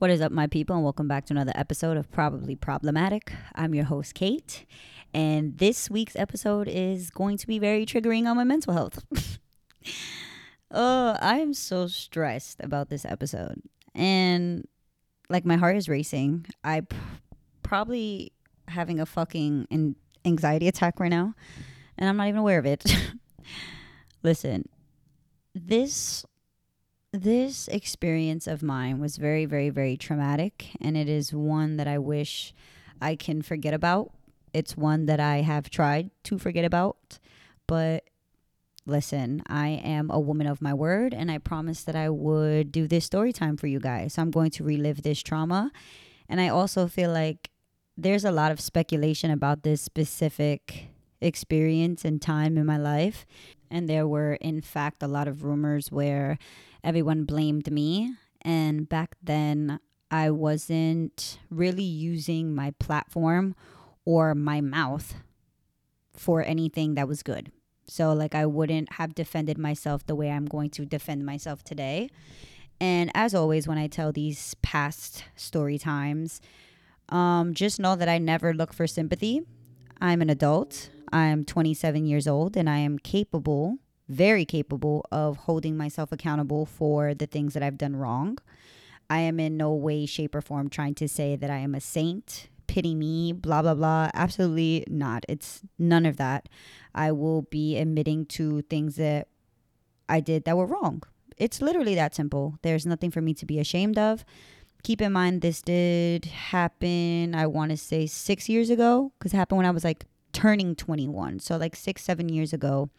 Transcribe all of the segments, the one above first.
What is up, my people, and welcome back to another episode of Probably Problematic. I'm your host, Kate, and this week's episode is going to be very triggering on my mental health. oh, I am so stressed about this episode, and like my heart is racing. I p- probably having a fucking an- anxiety attack right now, and I'm not even aware of it. Listen, this this experience of mine was very, very, very traumatic, and it is one that I wish I can forget about. It's one that I have tried to forget about, but listen, I am a woman of my word, and I promised that I would do this story time for you guys. So I'm going to relive this trauma, and I also feel like there's a lot of speculation about this specific experience and time in my life. And there were, in fact, a lot of rumors where everyone blamed me. And back then, I wasn't really using my platform or my mouth for anything that was good. So, like, I wouldn't have defended myself the way I'm going to defend myself today. And as always, when I tell these past story times, um, just know that I never look for sympathy. I'm an adult. I'm 27 years old and I am capable very capable of holding myself accountable for the things that I've done wrong. I am in no way, shape, or form trying to say that I am a saint, pity me, blah, blah, blah. Absolutely not. It's none of that. I will be admitting to things that I did that were wrong. It's literally that simple. There's nothing for me to be ashamed of. Keep in mind, this did happen, I want to say six years ago, because it happened when I was like turning 21. So, like six, seven years ago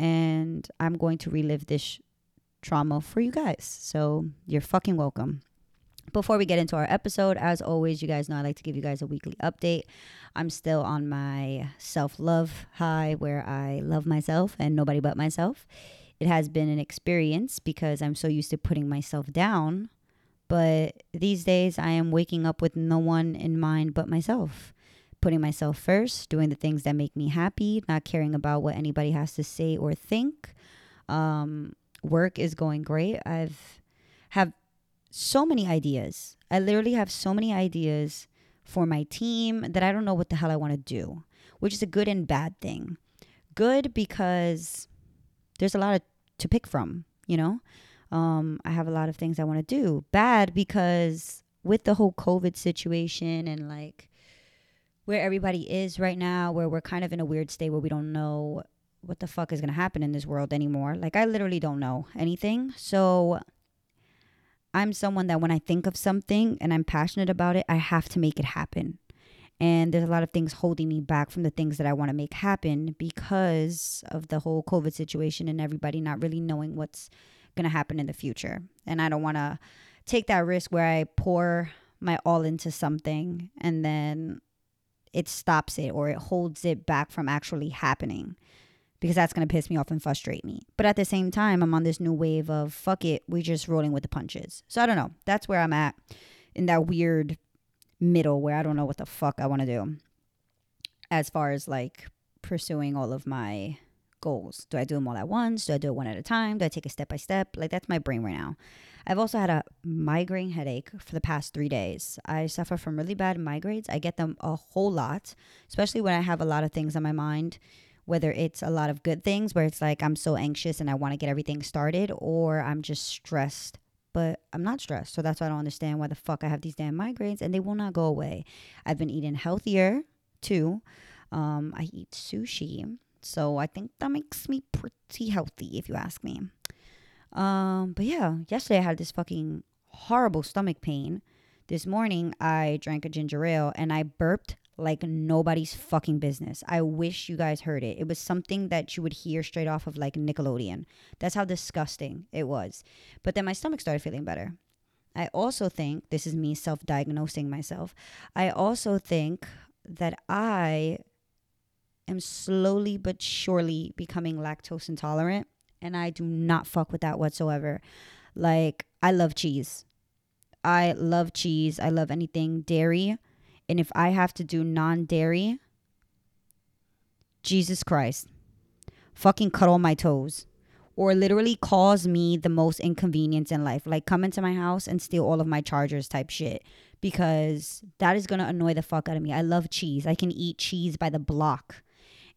and I'm going to relive this trauma for you guys. So you're fucking welcome. Before we get into our episode, as always, you guys know I like to give you guys a weekly update. I'm still on my self love high where I love myself and nobody but myself. It has been an experience because I'm so used to putting myself down. But these days, I am waking up with no one in mind but myself putting myself first, doing the things that make me happy, not caring about what anybody has to say or think. Um, work is going great. I've have so many ideas. I literally have so many ideas for my team that I don't know what the hell I want to do, which is a good and bad thing. Good because there's a lot of, to pick from, you know? Um, I have a lot of things I want to do. Bad because with the whole COVID situation and like where everybody is right now, where we're kind of in a weird state where we don't know what the fuck is going to happen in this world anymore. Like, I literally don't know anything. So, I'm someone that when I think of something and I'm passionate about it, I have to make it happen. And there's a lot of things holding me back from the things that I want to make happen because of the whole COVID situation and everybody not really knowing what's going to happen in the future. And I don't want to take that risk where I pour my all into something and then it stops it or it holds it back from actually happening because that's going to piss me off and frustrate me. But at the same time, I'm on this new wave of fuck it, we're just rolling with the punches. So I don't know. That's where I'm at in that weird middle where I don't know what the fuck I want to do as far as like pursuing all of my goals. Do I do them all at once? Do I do it one at a time? Do I take it step by step? Like that's my brain right now. I've also had a migraine headache for the past three days. I suffer from really bad migraines. I get them a whole lot, especially when I have a lot of things on my mind, whether it's a lot of good things where it's like I'm so anxious and I want to get everything started, or I'm just stressed. But I'm not stressed. So that's why I don't understand why the fuck I have these damn migraines and they will not go away. I've been eating healthier too. Um, I eat sushi. So I think that makes me pretty healthy, if you ask me. Um, but yeah, yesterday I had this fucking horrible stomach pain. This morning I drank a ginger ale and I burped like nobody's fucking business. I wish you guys heard it. It was something that you would hear straight off of like Nickelodeon. That's how disgusting it was. But then my stomach started feeling better. I also think this is me self diagnosing myself. I also think that I am slowly but surely becoming lactose intolerant and I do not fuck with that whatsoever. Like, I love cheese. I love cheese. I love anything dairy. And if I have to do non dairy, Jesus Christ, fucking cut all my toes. or literally cause me the most inconvenience in life. Like come into my house and steal all of my chargers type shit because that is going to annoy the fuck out of me. I love cheese. I can eat cheese by the block.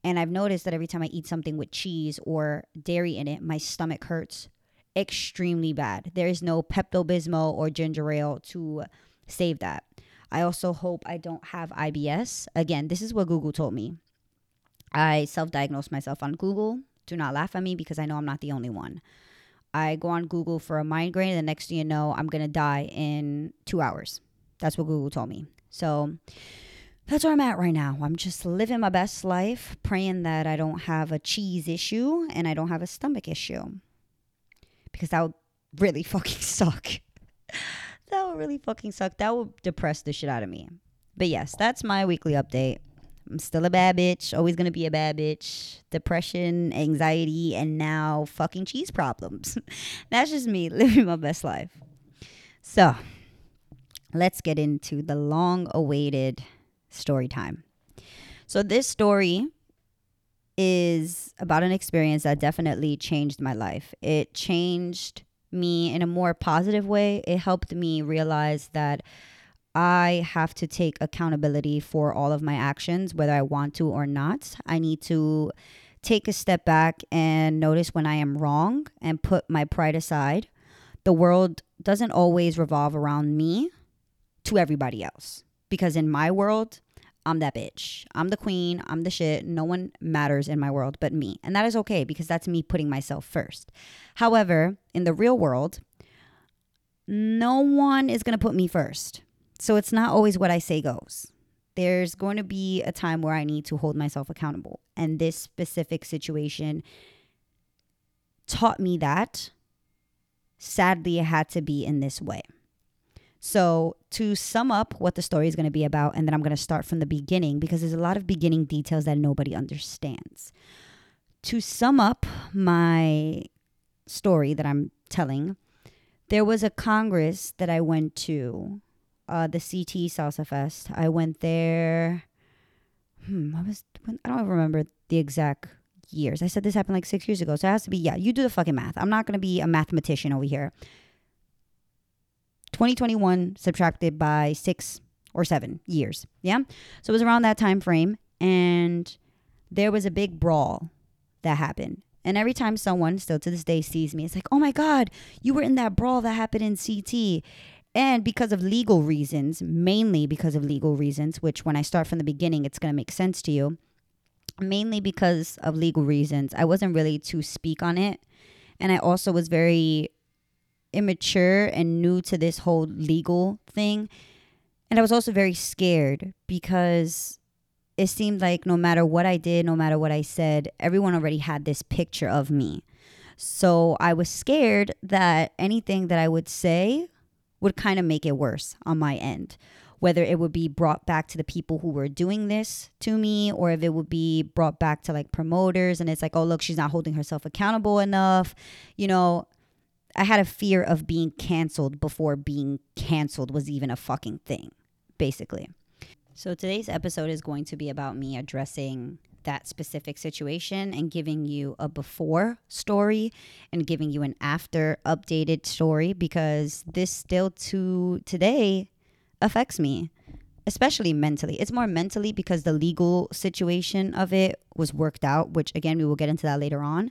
And I've noticed that every time I eat something with cheese or dairy in it, my stomach hurts extremely bad. There is no Pepto Bismol or ginger ale to save that. I also hope I don't have IBS. Again, this is what Google told me. I self diagnosed myself on Google. Do not laugh at me because I know I'm not the only one. I go on Google for a migraine, and the next thing you know, I'm going to die in two hours. That's what Google told me. So that's where I'm at right now. I'm just living my best life, praying that I don't have a cheese issue and I don't have a stomach issue. Because that would really fucking suck. that would really fucking suck. That would depress the shit out of me. But yes, that's my weekly update. I'm still a bad bitch, always gonna be a bad bitch. Depression, anxiety, and now fucking cheese problems. that's just me living my best life. So, let's get into the long awaited story time. So, this story is about an experience that definitely changed my life. It changed me in a more positive way. It helped me realize that I have to take accountability for all of my actions, whether I want to or not. I need to take a step back and notice when I am wrong and put my pride aside. The world doesn't always revolve around me to everybody else. Because in my world, I'm that bitch. I'm the queen. I'm the shit. No one matters in my world but me. And that is okay because that's me putting myself first. However, in the real world, no one is going to put me first. So it's not always what I say goes. There's going to be a time where I need to hold myself accountable. And this specific situation taught me that. Sadly, it had to be in this way. So, to sum up what the story is going to be about, and then I'm going to start from the beginning because there's a lot of beginning details that nobody understands. To sum up my story that I'm telling, there was a congress that I went to, uh, the CT Salsa Fest. I went there. Hmm, I was I don't remember the exact years. I said this happened like six years ago, so it has to be yeah. You do the fucking math. I'm not gonna be a mathematician over here. 2021 subtracted by six or seven years. Yeah. So it was around that time frame. And there was a big brawl that happened. And every time someone still to this day sees me, it's like, oh my God, you were in that brawl that happened in CT. And because of legal reasons, mainly because of legal reasons, which when I start from the beginning, it's going to make sense to you. Mainly because of legal reasons, I wasn't really to speak on it. And I also was very immature and new to this whole legal thing. And I was also very scared because it seemed like no matter what I did, no matter what I said, everyone already had this picture of me. So I was scared that anything that I would say would kind of make it worse on my end. Whether it would be brought back to the people who were doing this to me, or if it would be brought back to like promoters and it's like, oh, look, she's not holding herself accountable enough. You know, I had a fear of being canceled before being canceled was even a fucking thing, basically. So today's episode is going to be about me addressing that specific situation and giving you a before story and giving you an after updated story because this still to today affects me especially mentally it's more mentally because the legal situation of it was worked out which again we will get into that later on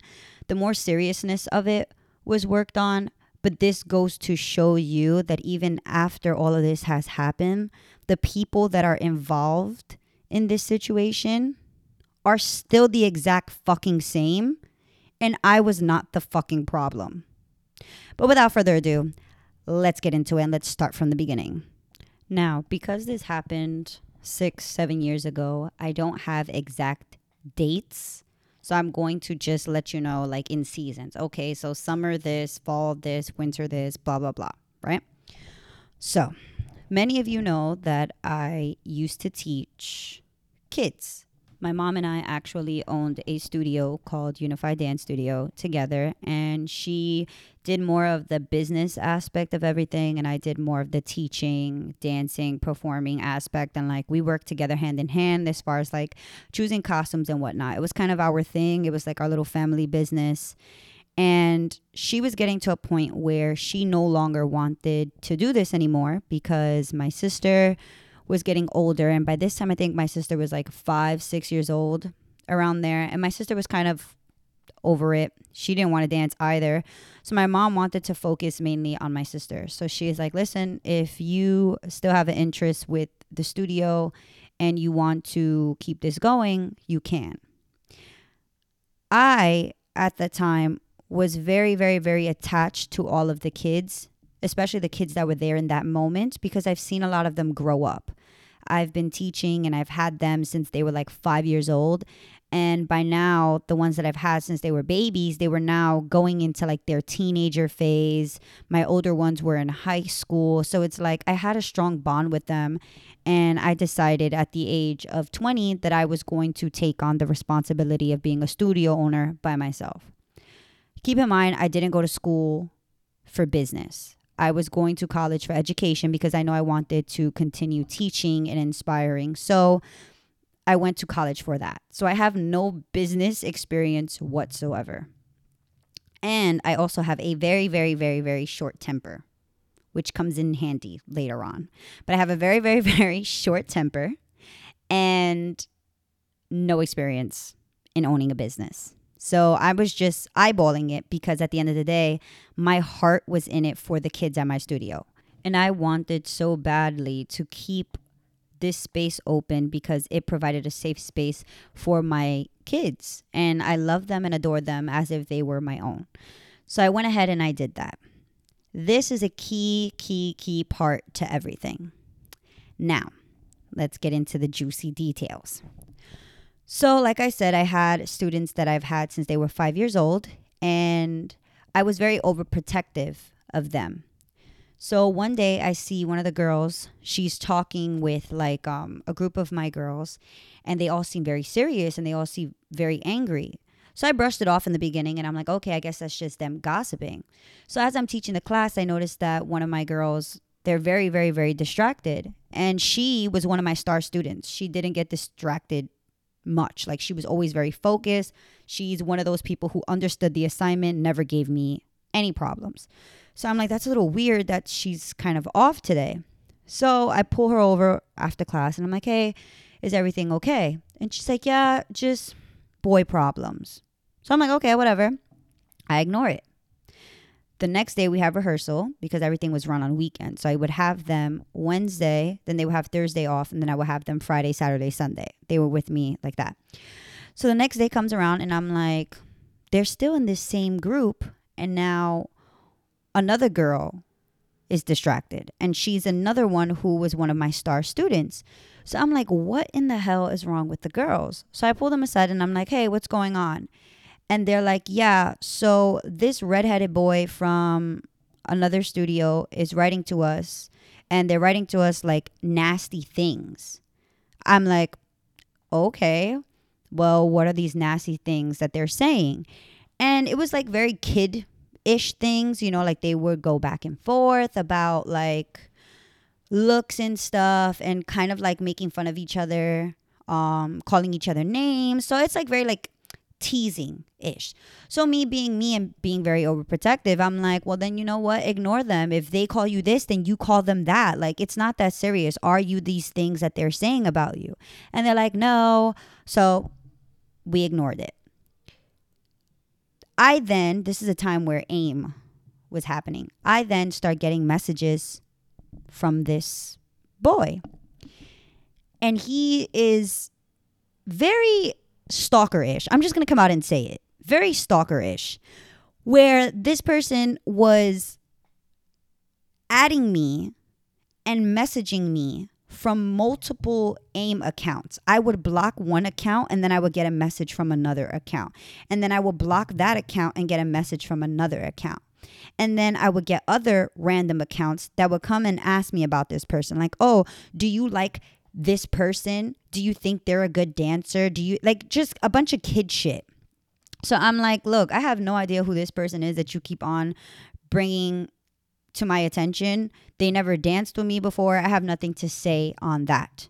the more seriousness of it was worked on. But this goes to show you that even after all of this has happened, the people that are involved in this situation are still the exact fucking same. And I was not the fucking problem. But without further ado, let's get into it and let's start from the beginning. Now, because this happened six, seven years ago, I don't have exact dates so I'm going to just let you know, like in seasons. Okay, so summer this, fall this, winter this, blah, blah, blah, right? So many of you know that I used to teach kids my mom and I actually owned a studio called Unified Dance Studio together, and she did more of the business aspect of everything, and I did more of the teaching, dancing, performing aspect. And like we worked together hand in hand as far as like choosing costumes and whatnot. It was kind of our thing, it was like our little family business. And she was getting to a point where she no longer wanted to do this anymore because my sister was getting older. And by this time, I think my sister was like five, six years old around there. And my sister was kind of over it. She didn't want to dance either. So my mom wanted to focus mainly on my sister. So she's like, listen, if you still have an interest with the studio and you want to keep this going, you can. I, at the time, was very, very, very attached to all of the kids, especially the kids that were there in that moment, because I've seen a lot of them grow up. I've been teaching and I've had them since they were like five years old. And by now, the ones that I've had since they were babies, they were now going into like their teenager phase. My older ones were in high school. So it's like I had a strong bond with them. And I decided at the age of 20 that I was going to take on the responsibility of being a studio owner by myself. Keep in mind, I didn't go to school for business. I was going to college for education because I know I wanted to continue teaching and inspiring. So I went to college for that. So I have no business experience whatsoever. And I also have a very, very, very, very short temper, which comes in handy later on. But I have a very, very, very short temper and no experience in owning a business. So I was just eyeballing it because at the end of the day, my heart was in it for the kids at my studio. And I wanted so badly to keep this space open because it provided a safe space for my kids. And I love them and adore them as if they were my own. So I went ahead and I did that. This is a key, key, key part to everything. Now, let's get into the juicy details. So, like I said, I had students that I've had since they were five years old, and I was very overprotective of them. So one day I see one of the girls, she's talking with like um, a group of my girls, and they all seem very serious and they all seem very angry. So I brushed it off in the beginning and I'm like, okay, I guess that's just them gossiping. So as I'm teaching the class, I noticed that one of my girls, they're very, very, very distracted. And she was one of my star students. She didn't get distracted much. Like she was always very focused. She's one of those people who understood the assignment, never gave me any problems. So I'm like, that's a little weird that she's kind of off today. So I pull her over after class and I'm like, hey, is everything okay? And she's like, yeah, just boy problems. So I'm like, okay, whatever. I ignore it. The next day we have rehearsal because everything was run on weekends. So I would have them Wednesday, then they would have Thursday off, and then I would have them Friday, Saturday, Sunday. They were with me like that. So the next day comes around and I'm like, they're still in this same group. And now another girl is distracted and she's another one who was one of my star students. So I'm like, what in the hell is wrong with the girls? So I pull them aside and I'm like, hey, what's going on? And they're like, yeah, so this redheaded boy from another studio is writing to us and they're writing to us like nasty things. I'm like, okay, well, what are these nasty things that they're saying? And it was like very kid ish things, you know, like they would go back and forth about like looks and stuff and kind of like making fun of each other, um, calling each other names. So it's like very like teasing ish. So me being me and being very overprotective, I'm like, well then you know what? Ignore them. If they call you this, then you call them that. Like it's not that serious. Are you these things that they're saying about you? And they're like, no. So we ignored it. I then, this is a time where AIM was happening. I then start getting messages from this boy. And he is very stalker-ish. I'm just going to come out and say it. Very stalker-ish. Where this person was adding me and messaging me from multiple AIM accounts. I would block one account and then I would get a message from another account. And then I would block that account and get a message from another account. And then I would get other random accounts that would come and ask me about this person. Like, oh, do you like this person? Do you think they're a good dancer? Do you like just a bunch of kid shit? So I'm like, look, I have no idea who this person is that you keep on bringing to my attention. They never danced with me before. I have nothing to say on that.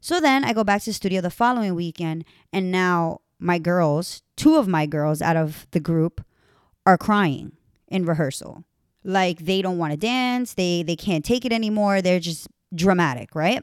So then I go back to the studio the following weekend, and now my girls, two of my girls out of the group, are crying in rehearsal. Like they don't want to dance, they they can't take it anymore. They're just dramatic, right?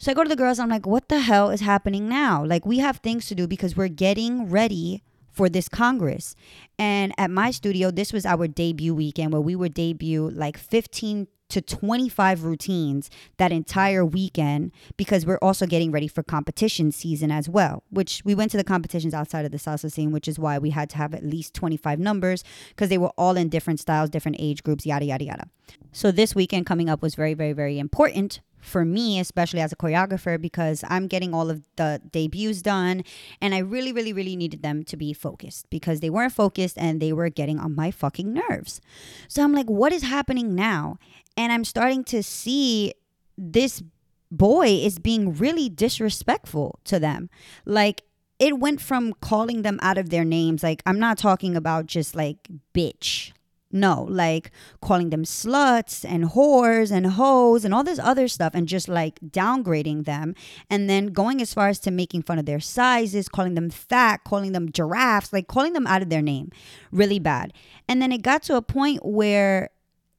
So I go to the girls, I'm like, what the hell is happening now? Like we have things to do because we're getting ready for this Congress. And at my studio, this was our debut weekend where we would debut like 15 to 25 routines that entire weekend because we're also getting ready for competition season as well, which we went to the competitions outside of the salsa scene, which is why we had to have at least 25 numbers because they were all in different styles, different age groups, yada, yada, yada. So this weekend coming up was very, very, very important for me, especially as a choreographer, because I'm getting all of the debuts done. And I really, really, really needed them to be focused because they weren't focused and they were getting on my fucking nerves. So I'm like, what is happening now? And I'm starting to see this boy is being really disrespectful to them. Like, it went from calling them out of their names. Like, I'm not talking about just like bitch no, like calling them sluts and whores and hoes and all this other stuff and just like downgrading them. And then going as far as to making fun of their sizes, calling them fat, calling them giraffes, like calling them out of their name. Really bad. And then it got to a point where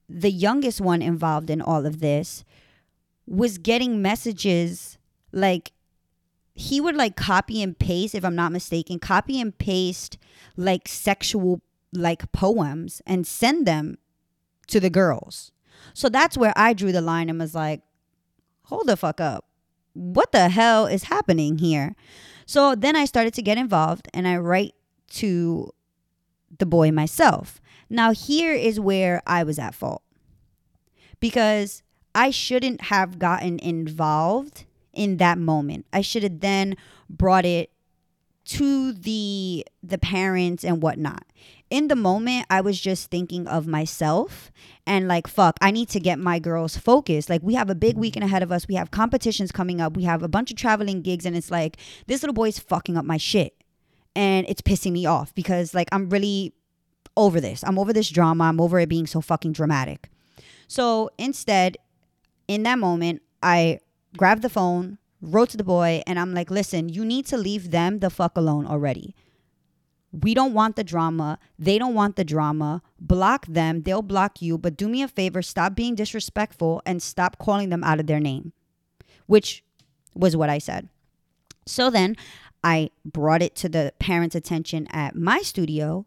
the youngest one involved in all of this was getting messages like he would like copy and paste, if I'm not mistaken, copy and paste like sexual like poems and send them to the girls. So that's where I drew the line and was like, hold the fuck up. What the hell is happening here? So then I started to get involved and I write to the boy myself. Now, here is where I was at fault because I shouldn't have gotten involved in that moment. I should have then brought it to the the parents and whatnot in the moment i was just thinking of myself and like fuck i need to get my girls focused. Like we have a big weekend ahead of us. We have competitions coming up. We have a bunch of traveling gigs and it's like this little boy's fucking up my shit. And it's pissing me off because like i'm really over this. I'm over this drama. I'm over it being so fucking dramatic. So instead in that moment i grabbed the phone wrote to the boy and I'm like, listen, you need to leave them the fuck alone already. We don't want the drama. They don't want the drama. Block them. They'll block you. But do me a favor, stop being disrespectful and stop calling them out of their name, which was what I said. So then I brought it to the parents' attention at my studio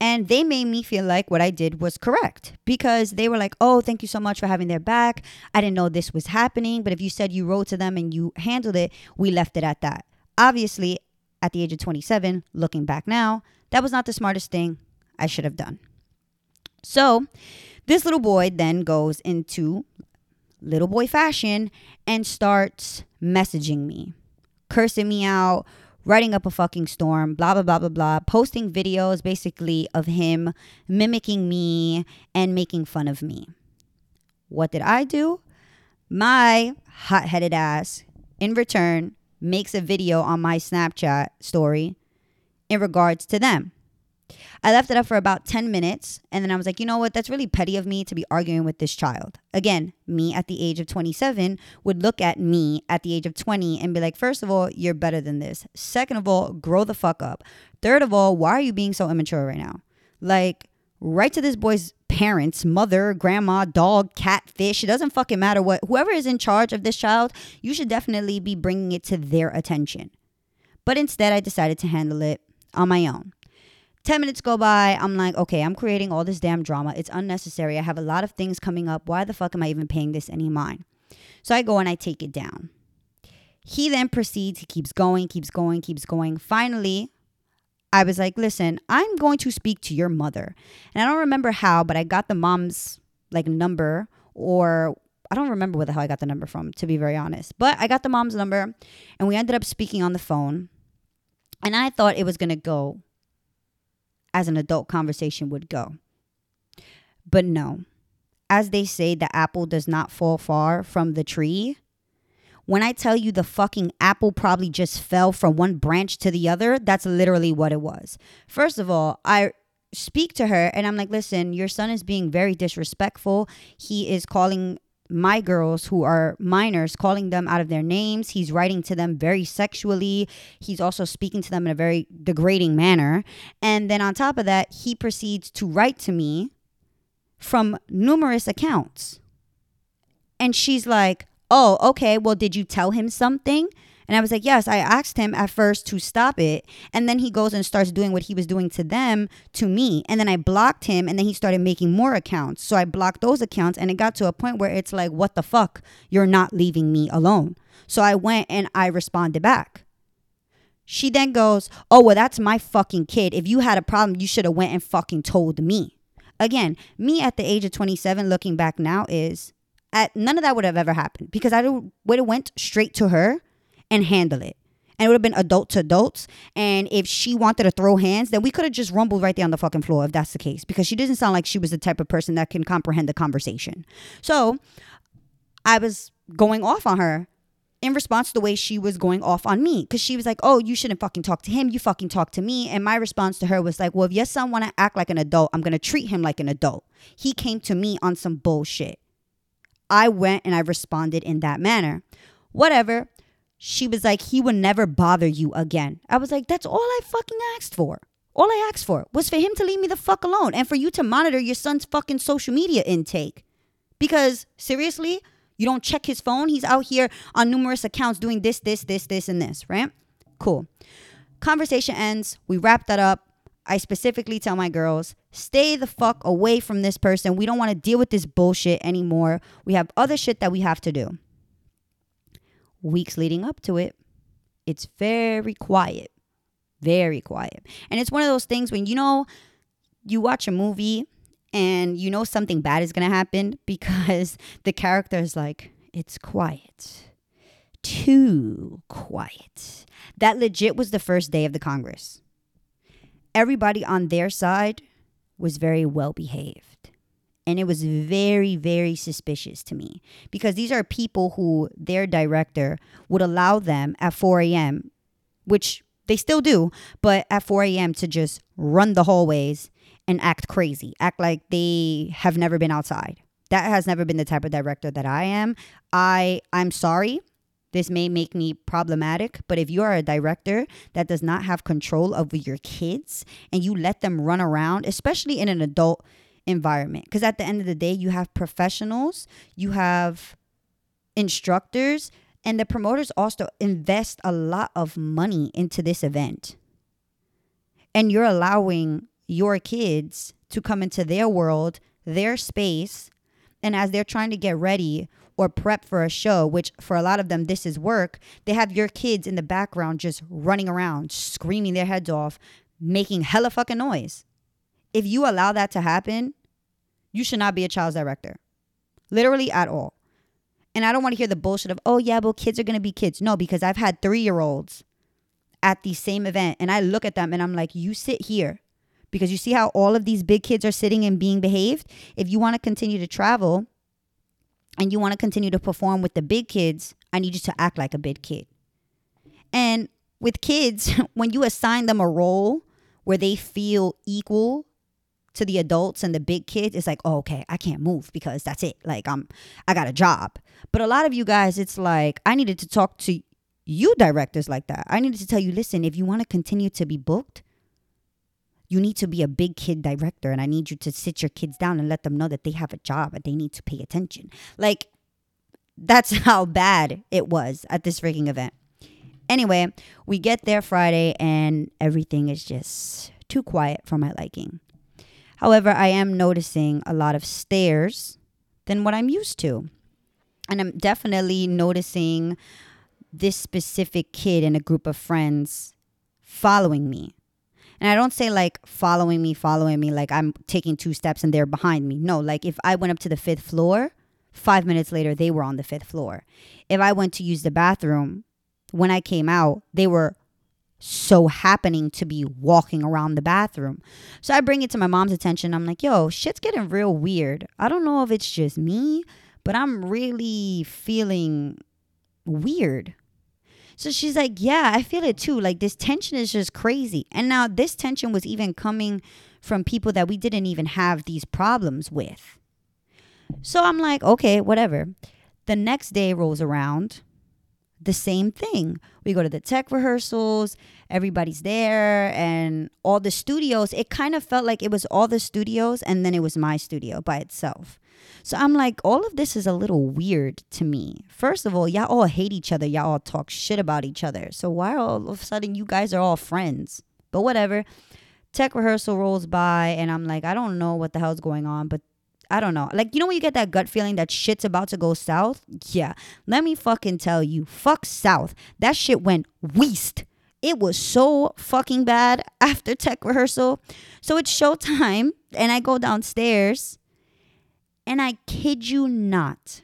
and they made me feel like what I did was correct because they were like, oh, thank you so much for having their back. I didn't know this was happening. But if you said you wrote to them and you handled it, we left it at that. Obviously, at the age of 27, looking back now, that was not the smartest thing I should have done. So this little boy then goes into little boy fashion and starts messaging me, cursing me out writing up a fucking storm, blah, blah, blah, blah, blah, posting videos basically of him mimicking me and making fun of me. What did I do? My hot headed ass, in return, makes a video on my Snapchat story in regards to them. I left it up for about 10 minutes and then I was like, you know what? That's really petty of me to be arguing with this child. Again, me at the age of 27 would look at me at the age of 20 and be like, first of all, you're better than this. Second of all, grow the fuck up. Third of all, why are you being so immature right now? Like, write to this boy's parents, mother, grandma, dog, cat, fish. It doesn't fucking matter what. Whoever is in charge of this child, you should definitely be bringing it to their attention. But instead, I decided to handle it on my own. 10 minutes go by. I'm like, okay, I'm creating all this damn drama. It's unnecessary. I have a lot of things coming up. Why the fuck am I even paying this any mind? So I go and I take it down. He then proceeds, he keeps going, keeps going, keeps going. Finally, I was like, listen, I'm going to speak to your mother. And I don't remember how, but I got the mom's like number or I don't remember where the hell I got the number from, to be very honest. But I got the mom's number and we ended up speaking on the phone. And I thought it was going to go as an adult conversation would go. But no, as they say, the apple does not fall far from the tree. When I tell you the fucking apple probably just fell from one branch to the other, that's literally what it was. First of all, I speak to her and I'm like, listen, your son is being very disrespectful. He is calling my girls who are minors, calling them out of their names. He's writing to them very sexually. He's also speaking to them in a very degrading manner. And then on top of that, he proceeds to write to me from numerous accounts. And she's like, Oh, okay. Well, did you tell him something? And I was like, yes, I asked him at first to stop it. And then he goes and starts doing what he was doing to them to me. And then I blocked him and then he started making more accounts. So I blocked those accounts and it got to a point where it's like, what the fuck? You're not leaving me alone. So I went and I responded back. She then goes, "Oh, well that's my fucking kid. If you had a problem, you should have went and fucking told me." Again, me at the age of 27 looking back now is at none of that would have ever happened because I would have went straight to her and handle it. And it would have been adult to adults. And if she wanted to throw hands, then we could have just rumbled right there on the fucking floor if that's the case. Because she didn't sound like she was the type of person that can comprehend the conversation. So I was going off on her in response to the way she was going off on me. Because she was like, oh, you shouldn't fucking talk to him. You fucking talk to me. And my response to her was like, well, if your son want to act like an adult, I'm to treat him like an adult. He came to me on some bullshit. I went and I responded in that manner. Whatever she was like, he would never bother you again. I was like, that's all I fucking asked for. All I asked for was for him to leave me the fuck alone and for you to monitor your son's fucking social media intake. Because seriously, you don't check his phone. He's out here on numerous accounts doing this, this, this, this, and this, right? Cool. Conversation ends. We wrap that up. I specifically tell my girls, stay the fuck away from this person. We don't want to deal with this bullshit anymore. We have other shit that we have to do weeks leading up to it, it's very quiet. Very quiet. And it's one of those things when you know you watch a movie and you know something bad is going to happen because the character is like, it's quiet. Too quiet. That legit was the first day of the Congress. Everybody on their side was very well behaved. And it was very, very suspicious to me because these are people who their director would allow them at 4 a.m., which they still do, but at 4 a.m. to just run the hallways and act crazy, act like they have never been outside. That has never been the type of director that I am. I I'm sorry. This may make me problematic, but if you are a director that does not have control over your kids and you let them run around, especially in an adult environment because at the end of the day you have professionals you have instructors and the promoters also invest a lot of money into this event. And you're allowing your kids to come into their world their space and as they're trying to get ready or prep for a show which for a lot of them this is work they have your kids in the background just running around screaming their heads off making hella fucking noise if you allow that to happen you should not be a child's director. Literally at all. And I don't want to hear the bullshit of, oh, yeah, well, kids are going to be kids. No, because I've had three year olds at the same event and I look at them and I'm like, you sit here because you see how all of these big kids are sitting and being behaved. If you want to continue to travel and you want to continue to perform with the big kids, I need you to act like a big kid. And with kids, when you assign them a role where they feel equal to the adults and the big kids, it's like, oh, okay, I can't move because that's it. Like I'm I got a job. But a lot of you guys, it's like I needed to talk to you directors like that. I needed to tell you, listen, if you want to continue to be booked, you need to be a big kid director and I need you to sit your kids down and let them know that they have a job and they need to pay attention. Like that's how bad it was at this freaking event. Anyway, we get there Friday and everything is just too quiet for my liking. However, I am noticing a lot of stares than what I'm used to. And I'm definitely noticing this specific kid and a group of friends following me. And I don't say like following me, following me, like I'm taking two steps and they're behind me. No, like if I went up to the fifth floor, five minutes later, they were on the fifth floor. If I went to use the bathroom, when I came out, they were so happening to be walking around the bathroom. So I bring it to my mom's attention. I'm like, yo, shit's getting real weird. I don't know if it's just me, but I'm really feeling weird. So she's like, yeah, I feel it too. Like this tension is just crazy. And now this tension was even coming from people that we didn't even have these problems with. So I'm like, okay, whatever. The next day rolls around, the same thing. We go to the tech rehearsals, everybody's there, and all the studios. It kind of felt like it was all the studios, and then it was my studio by itself. So I'm like, all of this is a little weird to me. First of all, y'all all hate each other. Y'all all talk shit about each other. So why all of a sudden you guys are all friends? But whatever. Tech rehearsal rolls by, and I'm like, I don't know what the hell's going on, but I don't know. Like, you know when you get that gut feeling that shit's about to go south? Yeah. Let me fucking tell you, fuck south. That shit went west. It was so fucking bad after tech rehearsal. So it's showtime, and I go downstairs, and I kid you not.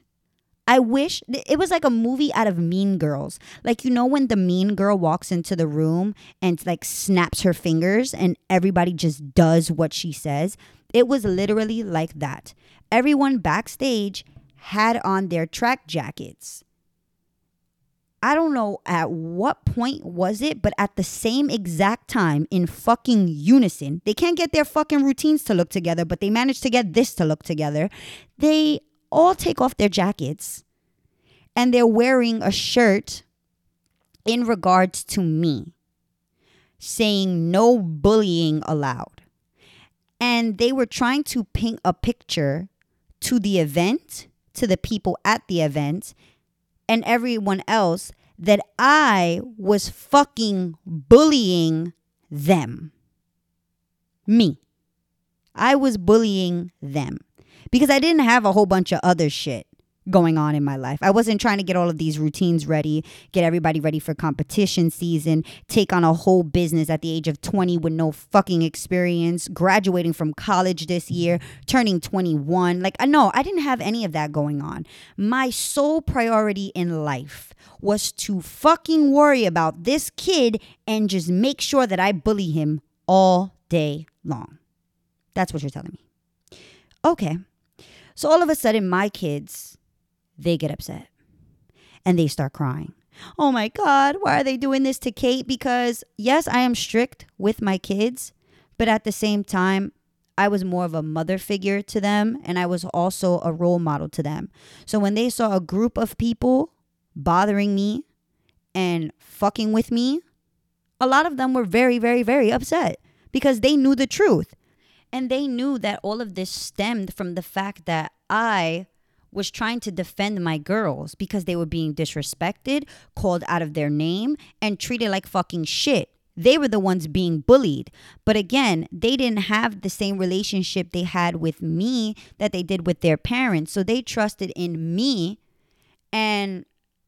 I wish it was like a movie out of Mean Girls. Like, you know, when the mean girl walks into the room and like snaps her fingers and everybody just does what she says. It was literally like that. Everyone backstage had on their track jackets. I don't know at what point was it, but at the same exact time in fucking unison, they can't get their fucking routines to look together, but they managed to get this to look together. They all take off their jackets and they're wearing a shirt in regards to me saying no bullying allowed. And they were trying to paint a picture to the event, to the people at the event, and everyone else that I was fucking bullying them. Me. I was bullying them because I didn't have a whole bunch of other shit going on in my life. I wasn't trying to get all of these routines ready, get everybody ready for competition season, take on a whole business at the age of 20 with no fucking experience, graduating from college this year, turning 21. Like, I know I didn't have any of that going on. My sole priority in life was to fucking worry about this kid and just make sure that I bully him all day long. That's what you're telling me. Okay. So all of a sudden, my kids, they get upset and they start crying. Oh my God, why are they doing this to Kate? Because, yes, I am strict with my kids, but at the same time, I was more of a mother figure to them and I was also a role model to them. So when they saw a group of people bothering me and fucking with me, a lot of them were very, very, very upset because they knew the truth. And they knew that all of this stemmed from the fact that I was trying to defend my girls because they were being disrespected, called out of their name, and treated like fucking shit. They were the ones being bullied. But again, they didn't have the same relationship they had with me that they did with their parents. So they trusted in me. And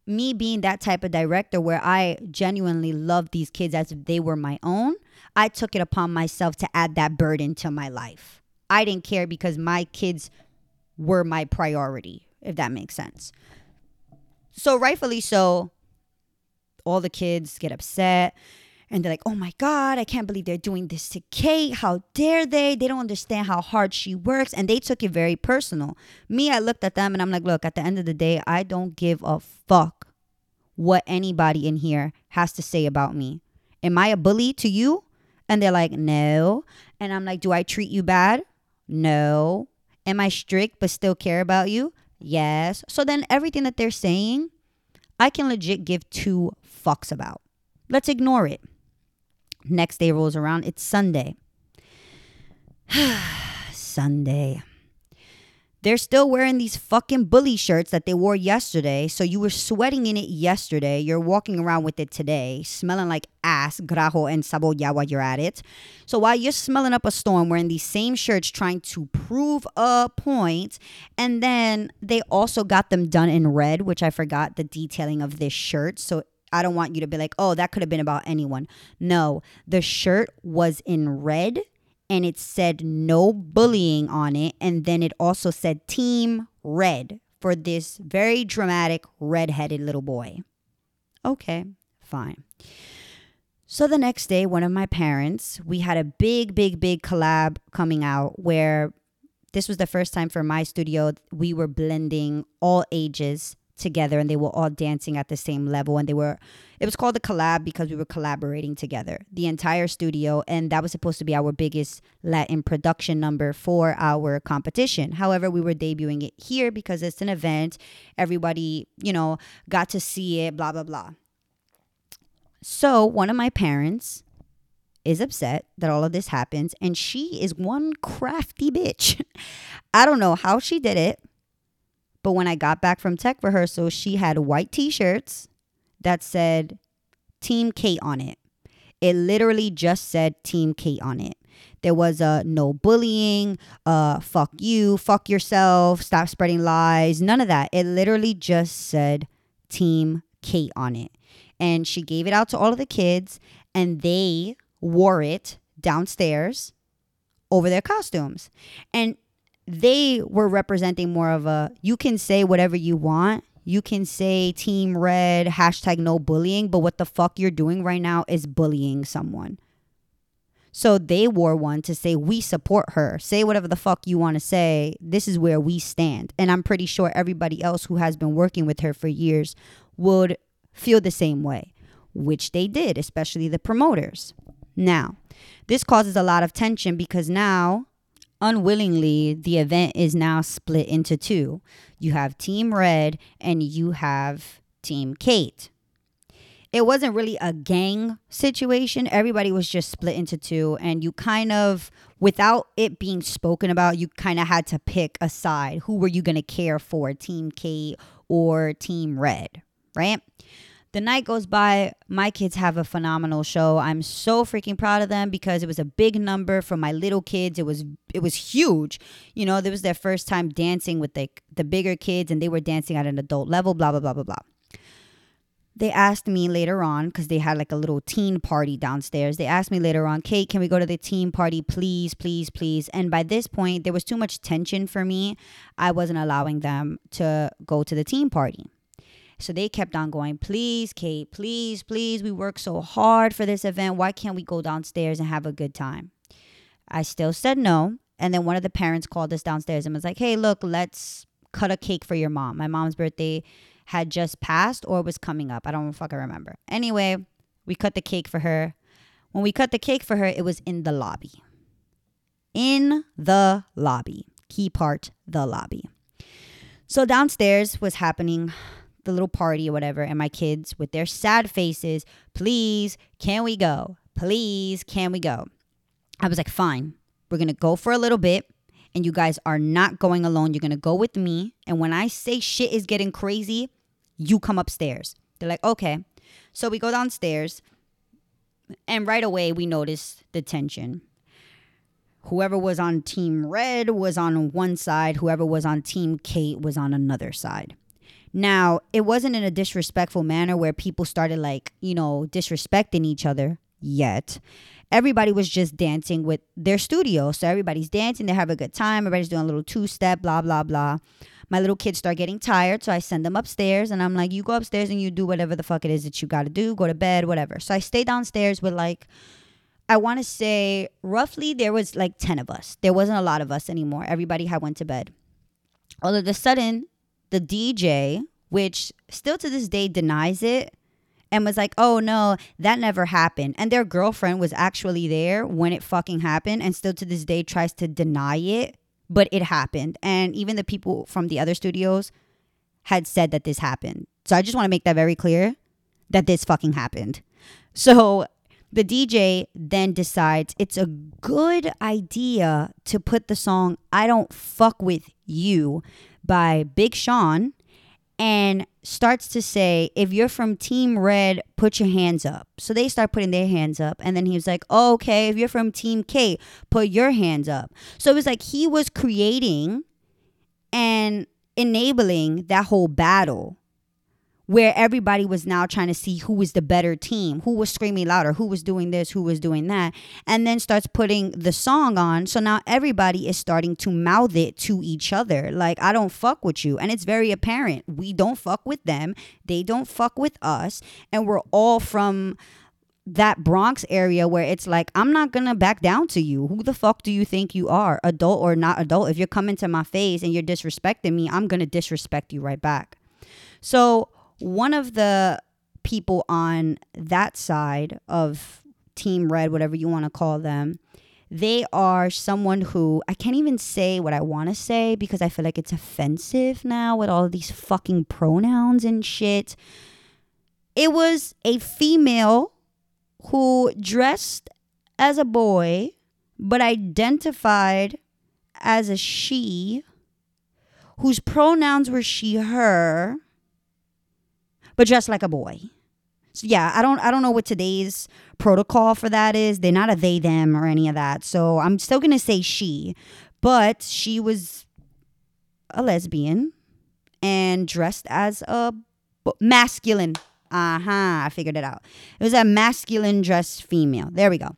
me being that type of director where I genuinely love these kids as if they were my own, I took it upon myself to add that burden to my life. I didn't care because my kids were my priority, if that makes sense. So, rightfully so, all the kids get upset and they're like, oh my God, I can't believe they're doing this to Kate. How dare they? They don't understand how hard she works. And they took it very personal. Me, I looked at them and I'm like, look, at the end of the day, I don't give a fuck what anybody in here has to say about me. Am I a bully to you? And they're like, no. And I'm like, do I treat you bad? No. Am I strict but still care about you? Yes. So then everything that they're saying, I can legit give two fucks about. Let's ignore it. Next day rolls around. It's Sunday. Sunday. They're still wearing these fucking bully shirts that they wore yesterday. So you were sweating in it yesterday. You're walking around with it today, smelling like ass, grajo, and saboya while you're at it. So while you're smelling up a storm wearing these same shirts trying to prove a point, and then they also got them done in red, which I forgot the detailing of this shirt. So I don't want you to be like, oh, that could have been about anyone. No, the shirt was in red and it said no bullying on it. And then it also said Team Red for this very dramatic red-headed little boy. Okay, fine. So the next day, one of my parents, we had a big, big, big collab coming out where this was the first time for my studio we were blending all ages together and they were all dancing at the same level and they were it was called a collab because we were collaborating together the entire studio. And that was supposed to be our biggest latin production number for our competition. However we were debuting it here because it's an event. Everybody you know got to see it blah blah blah. So one of my parents is upset that all of this happens and she is one crafty bitch. I don't know how she did it but when I got back from tech rehearsal, she had white t shirts that said Team Kate on it. It literally just said Team Kate on it. There was a no bullying, uh, fuck you, fuck yourself, stop spreading lies, none of that. It literally just said Team Kate on it. And she gave it out to all of the kids, and they wore it downstairs over their costumes. And they were representing more of a you can say whatever you want. You can say team red, hashtag no bullying, but what the fuck you're doing right now is bullying someone. So they wore one to say, we support her. Say whatever the fuck you want to say. This is where we stand. And I'm pretty sure everybody else who has been working with her for years would feel the same way, which they did, especially the promoters. Now, this causes a lot of tension because now unwillingly, the event is now split into two. You have Team Red and you have Team Kate. It wasn't really a gang situation. Everybody was just split into two, and you kind of, without it being spoken about, you kind of had to pick a side. Who were you going to care for, Team Kate or Team Red, right? The night goes by. My kids have a phenomenal show. I'm so freaking proud of them because it was a big number for my little kids. It was it was huge. You know, this was their first time dancing with the, the bigger kids and they were dancing at an adult level, blah blah blah blah blah. They asked me later on because they had like a little teen party downstairs. They asked me later on, Kate, can we go to the teen party, please, please, please? And by this point, there was too much tension for me. I wasn't allowing them to go to the teen party. So they kept on going, please, Kate, please, please. We work so hard for this event. Why can't we go downstairs and have a good time? I still said no. And then one of the parents called us downstairs and was like, hey, look, let's cut a cake for your mom. My mom's birthday had just passed or was coming up. I don't fucking remember. Anyway, we cut the cake for her. When we cut the cake for her, it was in the lobby. In the lobby. Key part, the lobby. So downstairs was happening the little party or whatever, and my kids with their sad faces, please, can we go? Please, can we go? I was like, fine, we're gonna go for a little bit, and you guys are not going alone. You're gonna go with me. And when I say shit is getting crazy, you come upstairs. They're like, okay. So we go downstairs, and right away we notice the tension. Whoever was on Team Red was on one side, whoever was on Team Kate was on another side. Now, it wasn't in a disrespectful manner where people started like, you know, disrespecting each other yet. Everybody was just dancing with their studio. So everybody's dancing, they have a good time, everybody's doing a little two step, blah, blah, blah. My little kids start getting tired, so I send them upstairs and I'm like, you go upstairs and you do whatever the fuck it is that you gotta do, go to bed, whatever. So I stay downstairs with like, I want to say roughly there was like 10 of us. There wasn't a lot of us anymore. Everybody had went to bed. All of a sudden, the DJ, which still to this day denies it and was like, oh no, that never happened. And their girlfriend was actually there when it fucking happened and still to this day tries to deny it, but it happened. And even the people from the other studios had said that this happened. So I just want to make that very clear that this fucking happened. So the DJ then decides it's a good idea to put the song I Don't Fuck With You by Big Sean and starts to say, if you're from Team Red, put your hands up. So they start putting their hands up. And then he was like, oh, okay, if you're from Team K, put your hands up. So it was like he was creating and enabling that whole battle where everybody was now trying to see who was the better team, who was screaming louder, who was doing this, who was doing that, and then starts putting the song on. So now everybody is starting to mouth it to each other. Like, I don't fuck with you. And it's very apparent. We don't fuck with them, they don't fuck with us. And we're all from that Bronx area where it's like, I'm not gonna back down to you. Who the fuck do you think you are, adult or not adult? If you're coming to my face and you're disrespecting me, I'm gonna disrespect you right back. So one of the people on that side of Team Red, whatever you want to call them, they are someone who I can't even say what I want to say because I feel like it's offensive now with all these fucking pronouns and shit. It was a female who dressed as a boy but identified as a she whose pronouns were she her but dressed like a boy. So yeah, I don't I don't know what today's protocol for that is. They're not a they them or any of that. So I'm still to say she, but she was a lesbian and dressed as a masculine. Uh-huh, I figured it out. It was a masculine dressed female. There we go.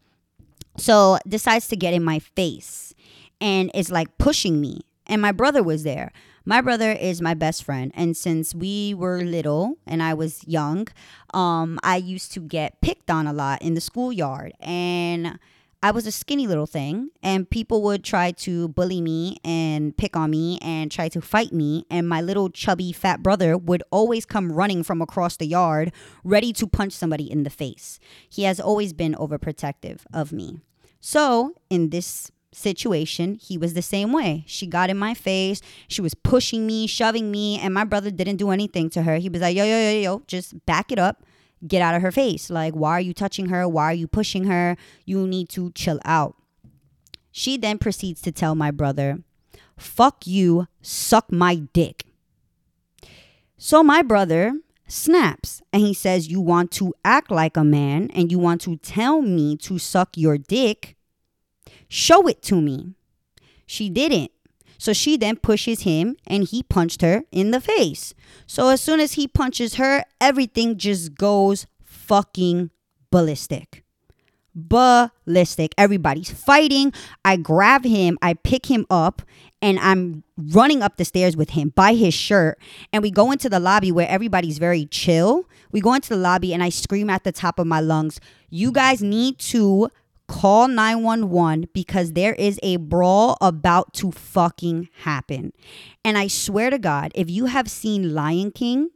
So decides to get in my face and is like pushing me. And my brother was there. My brother is my best friend, and since we were little and I was young, um, I used to get picked on a lot in the schoolyard, and I was a skinny little thing, and people would try to bully me and pick on me and try to fight me. And my little chubby fat brother would always come running from across the yard, ready to punch somebody in the face. He has always been overprotective of me. So, in this situation, he was the same way. She got in my face. She was pushing me, shoving me, and my brother didn't do anything to her. He was like, yo, yo, yo, yo, just back it up. Get out of her face. Like, why are you touching her? Why are you pushing her? You need to chill out. She then proceeds to tell my brother, fuck you, suck my dick. So my brother snaps and he says, You want to act like a man and you want to tell me to suck your dick Show it to me. She didn't. So she then pushes him and he punched her in the face. So as soon as he punches her, everything just goes fucking ballistic. Ballistic. Everybody's fighting. I grab him, I pick him up, and I'm running up the stairs with him by his shirt. And we go into the lobby where everybody's very chill. We go into the lobby and I scream at the top of my lungs, You guys need to call 911 because there is a brawl about to fucking happen. And I swear to God, if you have seen Lion King,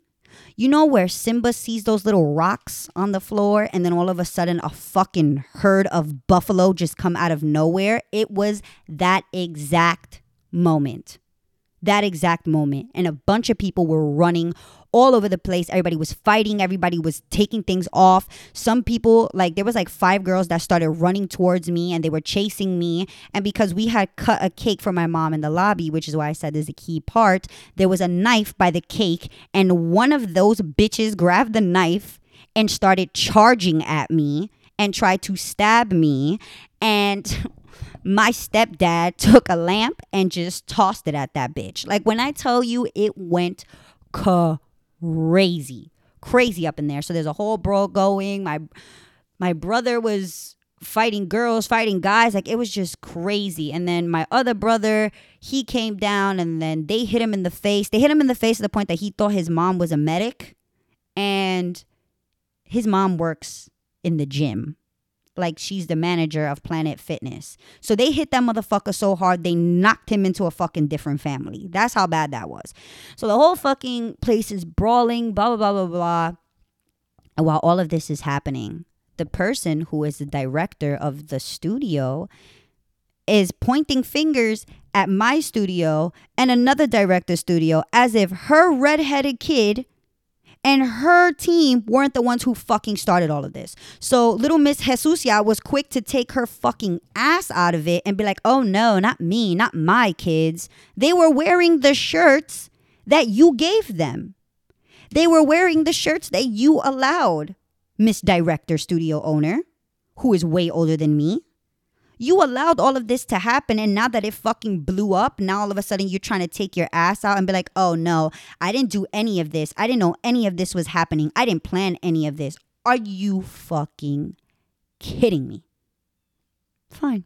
you know where Simba sees those little rocks on the floor and then all of a sudden a fucking herd of buffalo just come out of nowhere? It was that exact moment. That exact moment. And a bunch of people were running all over the place. Everybody was fighting. Everybody was taking things off. Some people, like, there was like five girls that started running towards me and they were chasing me. And because we had cut a cake for my mom in the lobby, which is why I said is a key part, there was a knife by the cake. And one of those bitches grabbed the knife and started charging at me and tried to stab me. And my stepdad took a lamp and just tossed it at that bitch. Like when I tell you it went crazy, crazy up in there. So there's a whole brawl going. My my brother was fighting girls, fighting guys. Like it was just crazy. And then my other brother, he came down and then they hit him in the face. They hit him in the face to the point that he thought his mom was a medic. And his mom works in the gym like she's the manager of Planet Fitness. So they hit that motherfucker so hard they knocked him into a fucking different family. That's how bad that was. So the whole fucking place is brawling, blah blah blah blah blah. And while all of this is happening, the person who is the director of the studio is pointing fingers at my studio and another director's studio as if her redheaded kid and her team weren't the ones who fucking started all of this. So little Miss Jesusia was quick to take her fucking ass out of it and be like, oh no, not me, not my kids. They were wearing the shirts that you gave them. They were wearing the shirts that you allowed, Miss Director Studio owner, who is way older than me. You allowed all of this to happen, and now that it fucking blew up, now all of a sudden you're trying to take your ass out and be like, oh no, I didn't do any of this. I didn't know any of this was happening. I didn't plan any of this. Are you fucking kidding me? Fine.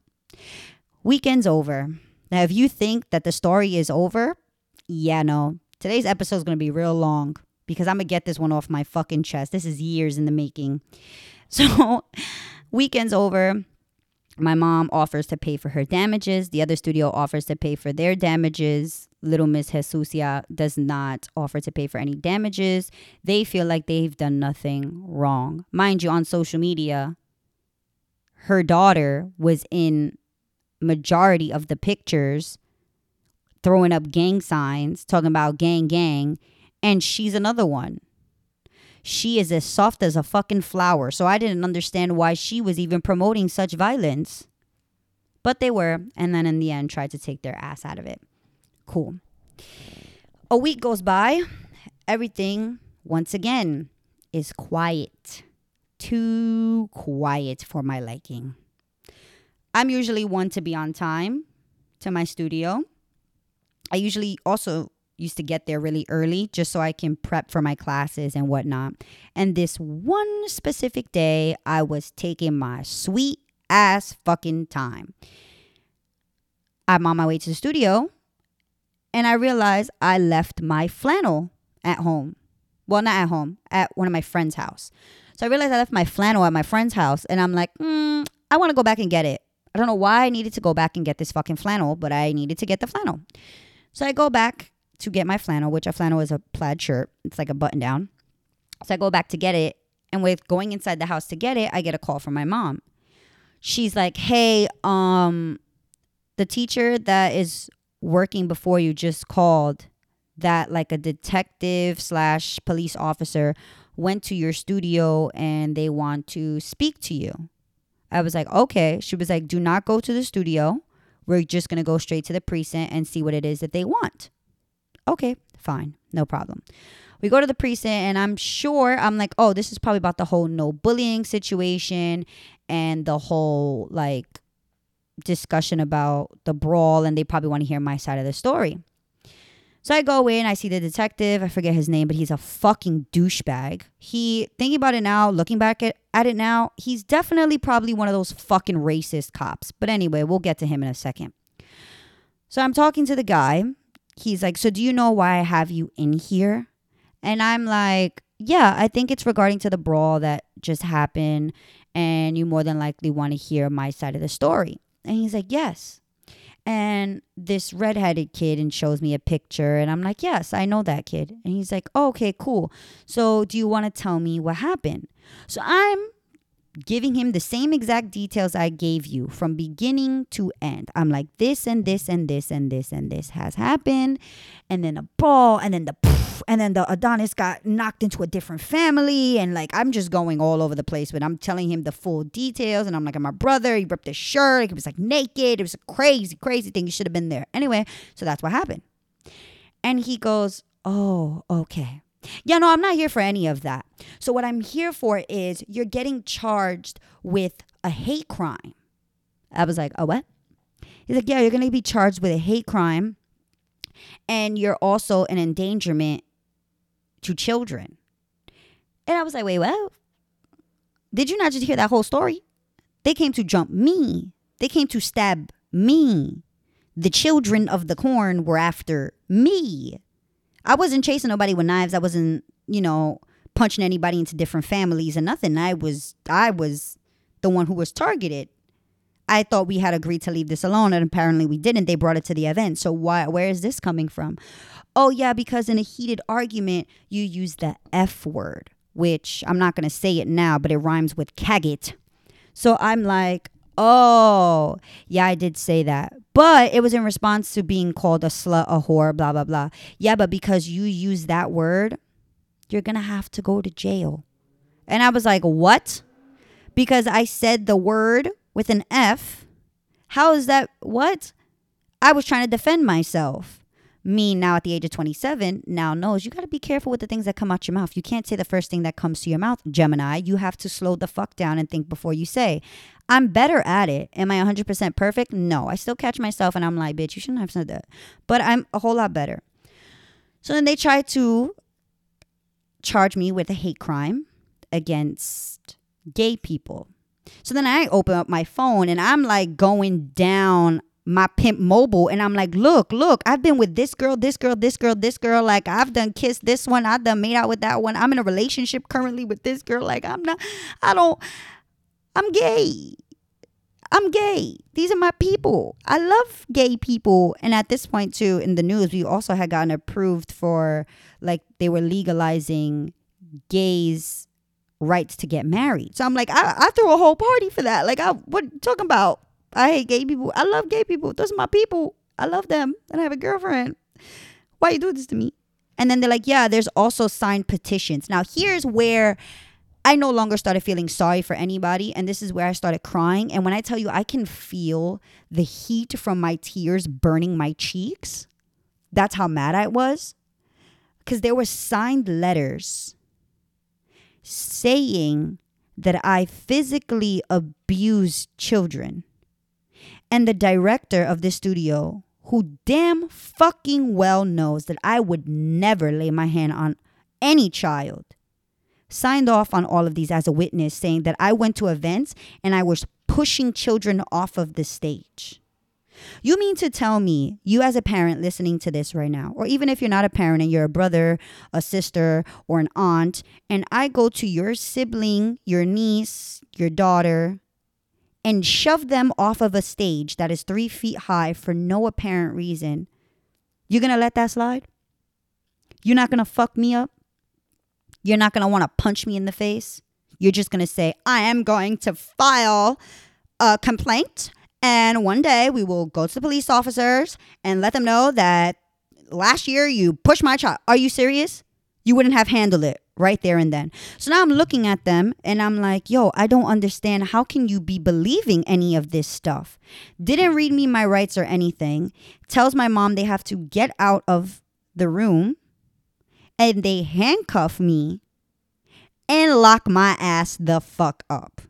Weekend's over. Now, if you think that the story is over, yeah, no. Today's episode is going to be real long because I'm going to get this one off my fucking chest. This is years in the making. So, weekend's over. My mom offers to pay for her damages. The other studio offers to pay for their damages. Little Miss Jesusia does not offer to pay for any damages. They feel like they've done nothing wrong. Mind you, on social media, her daughter was in majority of the pictures throwing up gang signs, talking about gang gang, and she's another one. She is as soft as a fucking flower. So I didn't understand why she was even promoting such violence. But they were, and then in the end tried to take their ass out of it. Cool. A week goes by. Everything, once again, is quiet. Too quiet for my liking. I'm usually one to be on time to my studio. I usually also used to get there really early just so I can prep for my classes and whatnot. And this one specific day, I was taking my sweet ass fucking time. I'm on my way to the studio and I realized I left my flannel at home. Well, not at home, at one of my friend's house. So I realized I left my flannel at my friend's house and I'm like, mm, I want to go back and get it. I don't know why I needed to go back and get this fucking flannel, but I needed to get the flannel. So I go back to get my flannel, which a flannel is a plaid shirt. It's like a button down. So I go back to get it. And with going inside the house to get it, I get a call from my mom. She's like, hey, um, the teacher that is working before you just called that like a detective slash police officer went to your studio and they want to speak to you. I was like, okay. She was like, do not go to the studio. We're just going to go straight to the precinct and see what it is that they want. Okay, fine, no problem. We go to the precinct, and I'm sure I'm like, oh, this is probably about the whole no bullying situation and the whole like discussion about the brawl, and they probably want to hear my side of the story. So I go in, I see the detective, I forget his name, but he's a fucking douchebag. He, thinking about it now, looking back at, at it now, he's definitely probably one of those fucking racist cops. But anyway, we'll get to him in a second. So I'm talking to the guy, he's like, So do you know why I have you in here? And I'm like, Yeah, I think it's regarding to the brawl that just happened. And you more than likely want to hear my side of the story. And he's like, Yes. And this redheaded kid and shows me a picture. And I'm like, Yes, I know that kid. And he's like, oh, Okay, cool. So do you want to tell me what happened? So I'm giving him the same exact details I gave you from beginning to end. I'm like, this and this and this and this and this has happened. And then a ball, and then the poof, and then the Adonis got knocked into a different family. And like, I'm just going all over the place, but I'm telling him the full details. And I'm like, my brother, he ripped his shirt. He was like naked. It was a crazy, crazy thing. You should have been there. Anyway, so that's what happened. And he goes, oh, okay. Yeah, no, I'm not here for any of that. So, what I'm here for is you're getting charged with a hate crime. I was like, oh, what? He's like, yeah, you're going to be charged with a hate crime and you're also an endangerment to children. And I was like, wait, what? Did you not just hear that whole story? They came to jump me, they came to stab me. The children of the corn were after me. I wasn't chasing nobody with knives. I wasn't, you know, punching anybody into different families and nothing. I was I was the one who was targeted. I thought we had agreed to leave this alone and apparently we didn't. They brought it to the event. So why where is this coming from? Oh yeah, because in a heated argument you use the F word, which I'm not to say it now, but it rhymes with caggot. So I'm like, Oh, yeah, I did say that. But it was in response to being called a slut, a whore, blah, blah, blah. Yeah, but because you use that word, you're going to have to go to jail. And I was like, what? Because I said the word with an F. How is that? What? I was trying to defend myself me now at the age of 27 now knows you got to be careful with the things that come out your mouth. You can't say the first thing that comes to your mouth, Gemini. You have to slow the fuck down and think before you say. I'm better at it. Am I 100% perfect? No. I still catch myself and I'm like, bitch, you shouldn't have said that. But I'm a whole lot better. So then they try to charge me with a hate crime against gay people. So then I open up my phone and I'm like going down my pimp mobile and I'm like, look, look, I've been with this girl, this girl, this girl, this girl. Like I've done kissed this one, I've done made out with that one. I'm in a relationship currently with this girl. Like I'm not, I don't, I'm gay. I'm gay. These are my people. I love gay people. And at this point, too, in the news, we also had gotten approved for like they were legalizing gays' rights to get married. So I'm like, I, I threw a whole party for that. Like, I what talking about? I hate gay people. I love gay people. Those are my people. I love them. And I have a girlfriend. Why you do this to me? And then they're like, yeah, there's also signed petitions. Now here's where I no longer started feeling sorry for anybody. And this is where I started crying. And when I tell you, I can feel the heat from my tears burning my cheeks. That's how mad I was. Because there were signed letters saying that I physically abused children. And the director of the studio, who damn fucking well knows that I would never lay my hand on any child, signed off on all of these as a witness, saying that I went to events and I was pushing children off of the stage. You mean to tell me, you as a parent listening to this right now, or even if you're not a parent and you're a brother, a sister, or an aunt, and I go to your sibling, your niece, your daughter, and shove them off of a stage that is three feet high for no apparent reason, you're gonna let that slide? You're not gonna fuck me up? You're not want to punch me in the face. You're just to say, I am going to file a complaint. And one day we will go to the police officers and let them know that last year you pushed my child. Are you serious? You wouldn't have handled it right there and then. So now I'm looking at them and I'm like, yo, I don't understand. How can you be believing any of this stuff? Didn't read me my rights or anything. Tells my mom they have to get out of the room and they handcuff me and lock my ass the fuck up.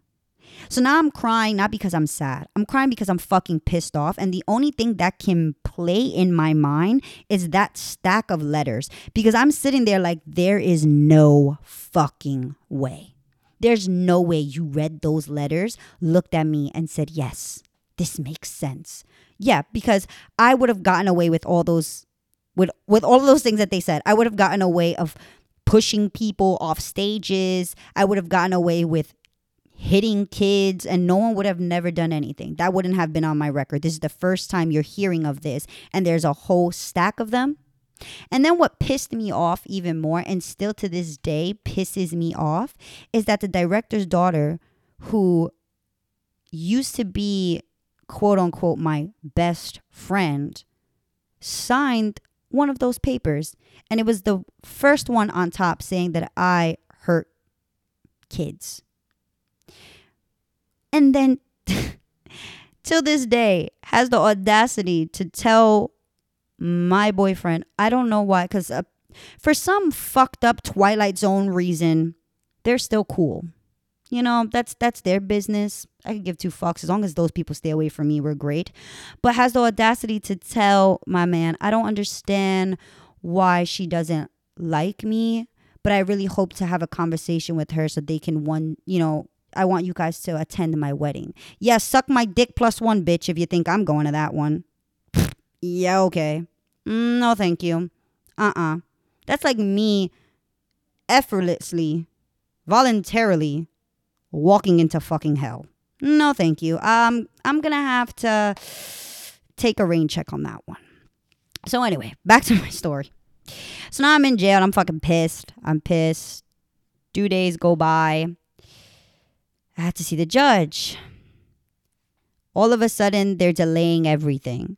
So now I'm crying not because I'm sad. I'm crying because I'm fucking pissed off. And the only thing that can play in my mind is that stack of letters because I'm sitting there like, there is no fucking way. There's no way you read those letters, looked at me, and said, yes, this makes sense. Yeah, because I would have gotten away with all those with with all of those things that they said, I would have gotten away of pushing people off stages. I would have gotten away with hitting kids and no one would have never done anything. That wouldn't have been on my record. This is the first time you're hearing of this and there's a whole stack of them. And then what pissed me off even more and still to this day pisses me off is that the director's daughter who used to be quote unquote my best friend signed one of those papers. And it was the first one on top saying that I hurt kids. And then, till this day, has the audacity to tell my boyfriend, I don't know why, because uh, for some fucked up Twilight Zone reason, they're still cool. You know, that's that's their business. I can give two fucks as long as those people stay away from me. We're great. But has the audacity to tell my man, I don't understand why she doesn't like me, but I really hope to have a conversation with her so they can one, you know, I want you guys to attend my wedding. Yeah, suck my dick plus one, bitch, if you think I'm going to that one. yeah, okay. Mm, no, thank you. Uh uh-uh. uh. That's like me effortlessly, voluntarily walking into fucking hell. No, thank you. Um, I'm gonna have to take a rain check on that one. So anyway, back to my story. So now I'm in jail and I'm fucking pissed. I'm pissed. Two days go by. I had to see the judge. All of a sudden, they're delaying everything.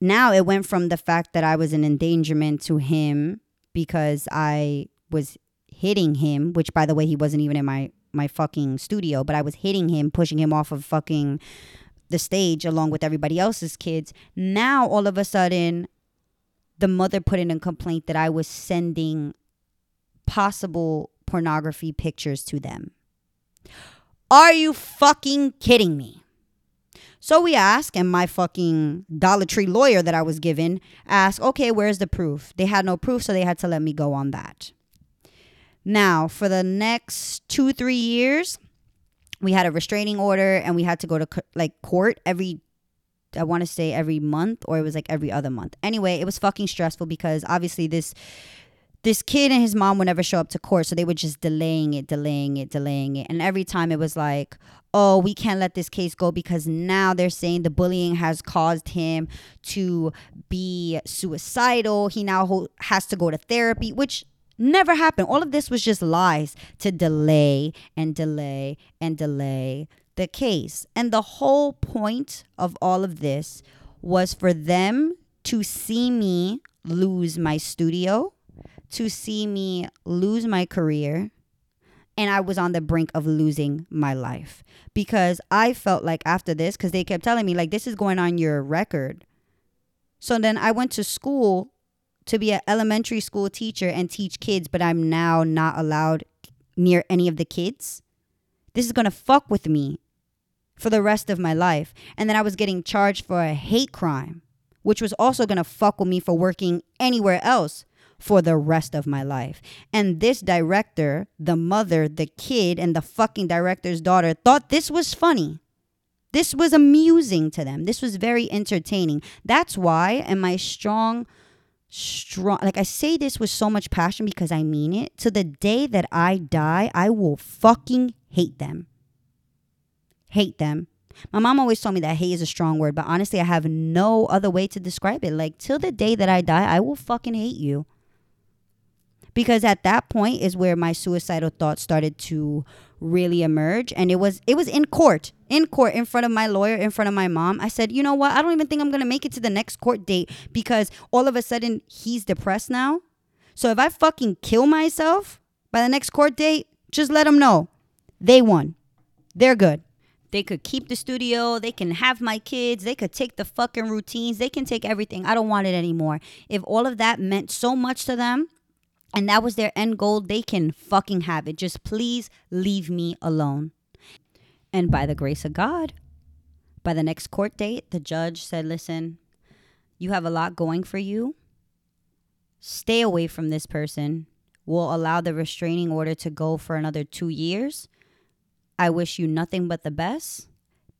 Now it went from the fact that I was an endangerment to him because I was hitting him, which by the way, he wasn't even in my my fucking studio, but I was hitting him, pushing him off of fucking the stage along with everybody else's kids. Now all of a sudden, the mother put in a complaint that I was sending possible pornography pictures to them. Are you fucking kidding me? So we ask, and my fucking Dollar Tree lawyer that I was given asked, okay, where's the proof? They had no proof, so they had to let me go on that. Now, for the next two, three years, we had a restraining order and we had to go to like court every I want to say every month or it was like every other month. Anyway, it was fucking stressful because obviously this this kid and his mom would never show up to court, so they were just delaying it, delaying it, delaying it. And every time it was like, oh, we can't let this case go because now they're saying the bullying has caused him to be suicidal. He now ho- has to go to therapy, which never happened. All of this was just lies to delay and delay and delay the case. And the whole point of all of this was for them to see me lose my studio, to see me lose my career, and I was on the brink of losing my life because I felt like after this, because they kept telling me, like, this is going on your record. So then I went to school to be an elementary school teacher and teach kids, but I'm now not allowed near any of the kids. This is going to fuck with me for the rest of my life. And then I was getting charged for a hate crime, which was also going to fuck with me for working anywhere else for the rest of my life. And this director, the mother, the kid, and the fucking director's daughter thought this was funny. This was amusing to them. This was very entertaining. That's why, and my strong, strong, like I say this with so much passion because I mean it. To the day that I die, I will fucking hate them. Hate them. My mom always told me that hate is a strong word, but honestly, I have no other way to describe it. Like, till the day that I die, I will fucking hate you because at that point is where my suicidal thoughts started to really emerge and it was it was in court in court in front of my lawyer in front of my mom i said you know what i don't even think i'm going to make it to the next court date because all of a sudden he's depressed now so if i fucking kill myself by the next court date just let them know they won they're good they could keep the studio. They can have my kids. They could take the fucking routines. They can take everything. I don't want it anymore. If all of that meant so much to them, and that was their end goal, they can fucking have it. Just please leave me alone. And by the grace of God, by the next court date, the judge said, Listen, you have a lot going for you. Stay away from this person. We'll allow the restraining order to go for another two years. I wish you nothing but the best.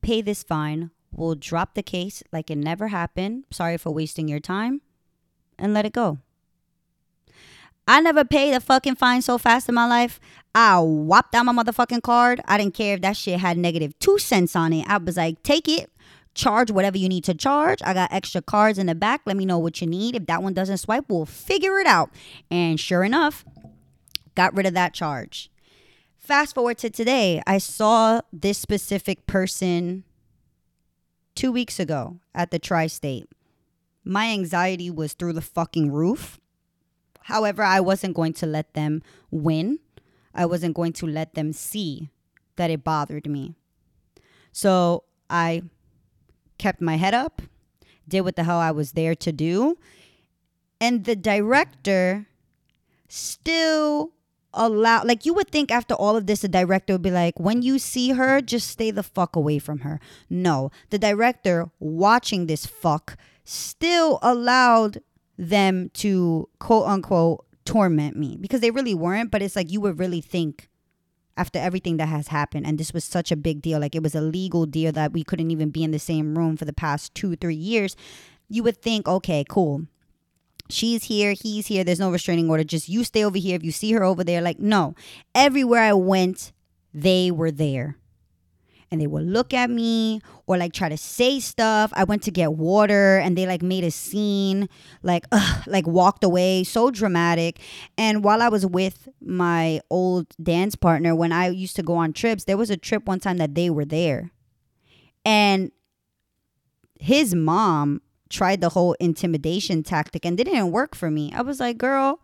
Pay this fine. We'll drop the case like it never happened. Sorry for wasting your time. And let it go. I never paid a fucking fine so fast in my life. I whopped out my motherfucking card. I didn't care if that shit had negative two cents on it. I was like, take it, charge whatever you need to charge. I got extra cards in the back. Let me know what you need. If that one doesn't swipe, we'll figure it out. And sure enough, got rid of that charge. Fast forward to today, I saw this specific person two weeks ago at the tri state. My anxiety was through the fucking roof. However, I wasn't going to let them win. I wasn't going to let them see that it bothered me. So I kept my head up, did what the hell I was there to do. And the director still allowed, like you would think after all of this the director would be like when you see her just stay the fuck away from her no the director watching this fuck still allowed them to quote unquote torment me. Because they really weren't, but it's like you would really think after everything that has happened and this was such a big deal like it was a legal deal that we couldn't even be in the same room for the past 2 3 years. You would think okay cool. She's here he's here there's no restraining order just you stay over here. If you see her over there like no. Everywhere i went they were there and they would look at me or like try to say stuff. I went to get water and they like made a scene, like ugh, like walked away, so dramatic. And while I was with my old dance partner, when I used to go on trips, there was a trip one time that they were there, and his mom tried the whole intimidation tactic and it didn't work for me. I was like, girl.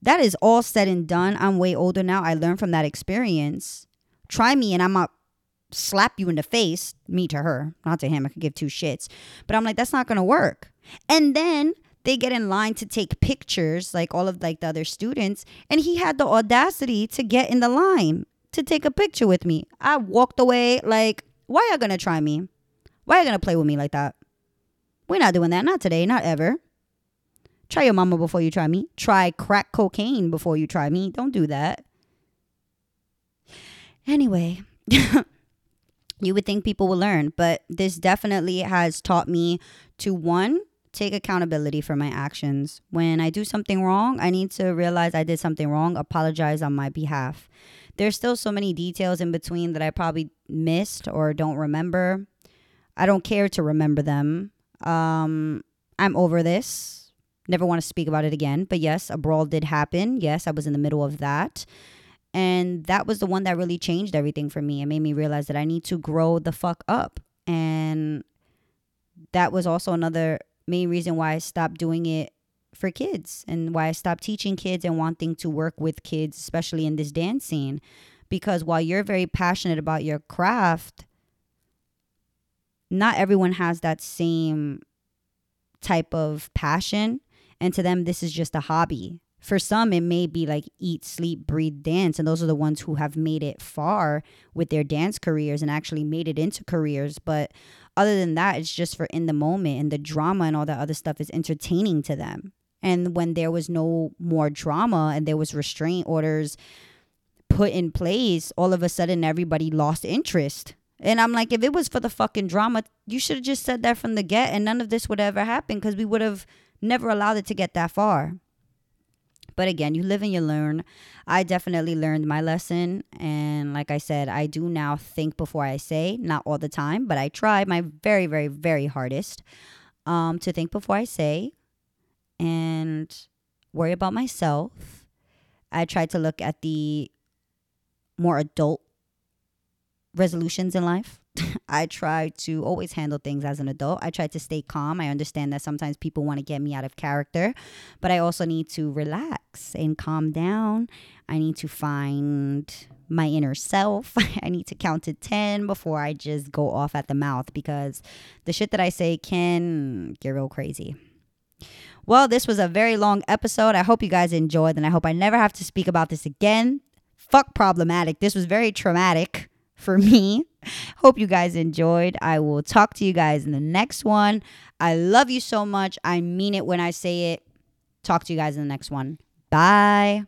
That is all said and done. I'm way older now. I learned from that experience. Try me and I'm not slap you in the face, me to her, not to him. I could give two shits. But I'm like, that's not gonna work. And then they get in line to take pictures, like all of like the other students, and he had the audacity to get in the line to take a picture with me. I walked away like, why are y'all gonna try me? Why are y'all gonna play with me like that? We're not doing that. Not today. Not ever. Try your mama before you try me. Try crack cocaine before you try me. Don't do that. Anyway. you would think people will learn, but this definitely has taught me to one, take accountability for my actions. When I do something wrong, I need to realize I did something wrong, apologize on my behalf. There's still so many details in between that I probably missed or don't remember. I don't care to remember them. Um, I'm over this. Never want to speak about it again. But yes, a brawl did happen. Yes, I was in the middle of that. And that was the one that really changed everything for me. It made me realize that I need to grow the fuck up. And that was also another main reason why I stopped doing it for kids and why I stopped teaching kids and wanting to work with kids, especially in this dance scene. Because while you're very passionate about your craft, not everyone has that same type of passion. And to them, this is just a hobby. For some, it may be like eat, sleep, breathe, dance. And those are the ones who have made it far with their dance careers and actually made it into careers. But other than that, it's just for in the moment. And the drama and all that other stuff is entertaining to them. And when there was no more drama and there was restraint orders put in place, all of a sudden everybody lost interest. And I'm like, if it was for the fucking drama, you should have just said that from the get and none of this would ever happen because we would have never allowed it to get that far. But again, you live and you learn. I definitely learned my lesson. And like I said, I do now think before I say, not all the time, but I try my very, very, very hardest um, to think before I say and worry about myself. I try to look at the more adult resolutions in life. I try to always handle things as an adult. I try to stay calm. I understand that sometimes people want to get me out of character, but I also need to relax and calm down. I need to find my inner self. I need to count to 10 before I just go off at the mouth because the shit that I say can get real crazy. Well, this was a very long episode. I hope you guys enjoyed, and I hope I never have to speak about this again. Fuck problematic. This was very traumatic for me. Hope you guys enjoyed. I will talk to you guys in the next one. I love you so much. I mean it when I say it. Talk to you guys in the next one. Bye.